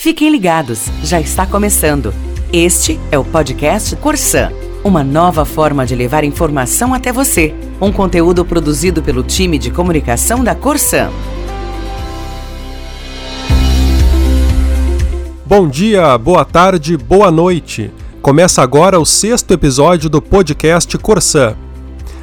Fiquem ligados, já está começando. Este é o podcast Corsan, uma nova forma de levar informação até você. Um conteúdo produzido pelo time de comunicação da Corsan. Bom dia, boa tarde, boa noite. Começa agora o sexto episódio do podcast Corsan.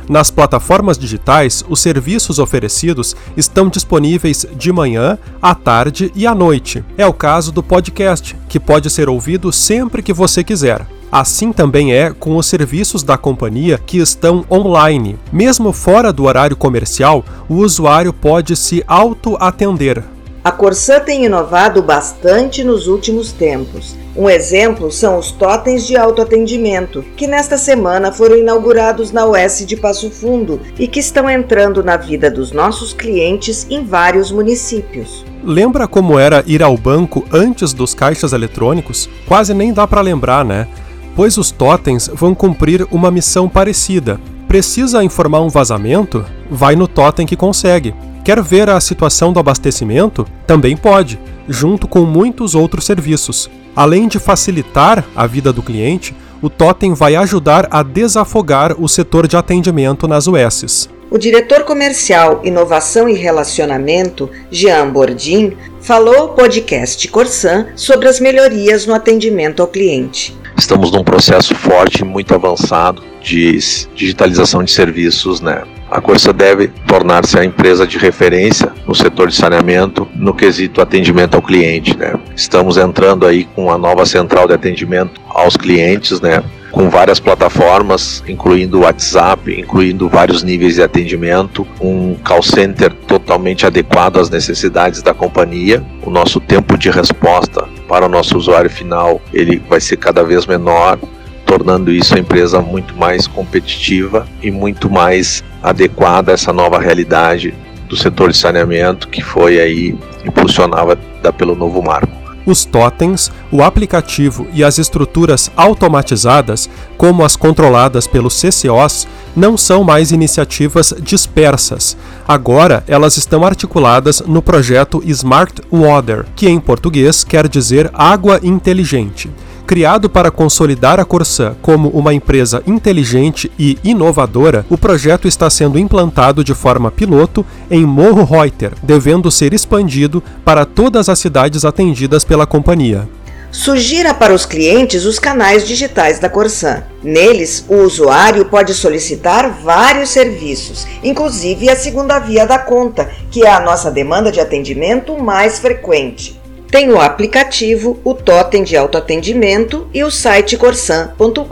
Nas plataformas digitais, os serviços oferecidos estão disponíveis de manhã, à tarde e à noite. É o caso do podcast, que pode ser ouvido sempre que você quiser. Assim também é com os serviços da companhia que estão online. Mesmo fora do horário comercial, o usuário pode se auto-atender, a Corsã tem inovado bastante nos últimos tempos. Um exemplo são os totens de autoatendimento, que nesta semana foram inaugurados na OS de Passo Fundo e que estão entrando na vida dos nossos clientes em vários municípios. Lembra como era ir ao banco antes dos caixas eletrônicos? Quase nem dá para lembrar, né? Pois os totens vão cumprir uma missão parecida. Precisa informar um vazamento? Vai no totem que consegue. Quer ver a situação do abastecimento? Também pode, junto com muitos outros serviços. Além de facilitar a vida do cliente, o Totem vai ajudar a desafogar o setor de atendimento nas USs. O diretor comercial, inovação e relacionamento, Jean Bordin, falou ao podcast Corsan sobre as melhorias no atendimento ao cliente. Estamos num processo forte e muito avançado de digitalização de serviços, né? A Corsa deve tornar-se a empresa de referência no setor de saneamento no quesito atendimento ao cliente. Né? Estamos entrando aí com a nova central de atendimento aos clientes, né? com várias plataformas, incluindo o WhatsApp, incluindo vários níveis de atendimento, um call center totalmente adequado às necessidades da companhia. O nosso tempo de resposta para o nosso usuário final ele vai ser cada vez menor tornando isso a empresa muito mais competitiva e muito mais adequada a essa nova realidade do setor de saneamento que foi aí impulsionada pelo novo marco. Os totens, o aplicativo e as estruturas automatizadas, como as controladas pelos CCOs, não são mais iniciativas dispersas. Agora elas estão articuladas no projeto Smart Water, que em português quer dizer água inteligente. Criado para consolidar a Corsã como uma empresa inteligente e inovadora, o projeto está sendo implantado de forma piloto em Morro Reuter, devendo ser expandido para todas as cidades atendidas pela companhia. Sugira para os clientes os canais digitais da Corsan. Neles, o usuário pode solicitar vários serviços, inclusive a segunda via da conta, que é a nossa demanda de atendimento mais frequente. Tem o aplicativo, o totem de autoatendimento e o site corsan.com.br,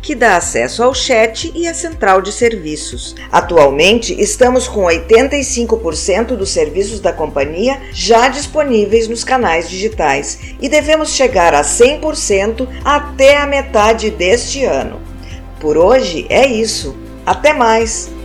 que dá acesso ao chat e à central de serviços. Atualmente, estamos com 85% dos serviços da companhia já disponíveis nos canais digitais e devemos chegar a 100% até a metade deste ano. Por hoje é isso. Até mais!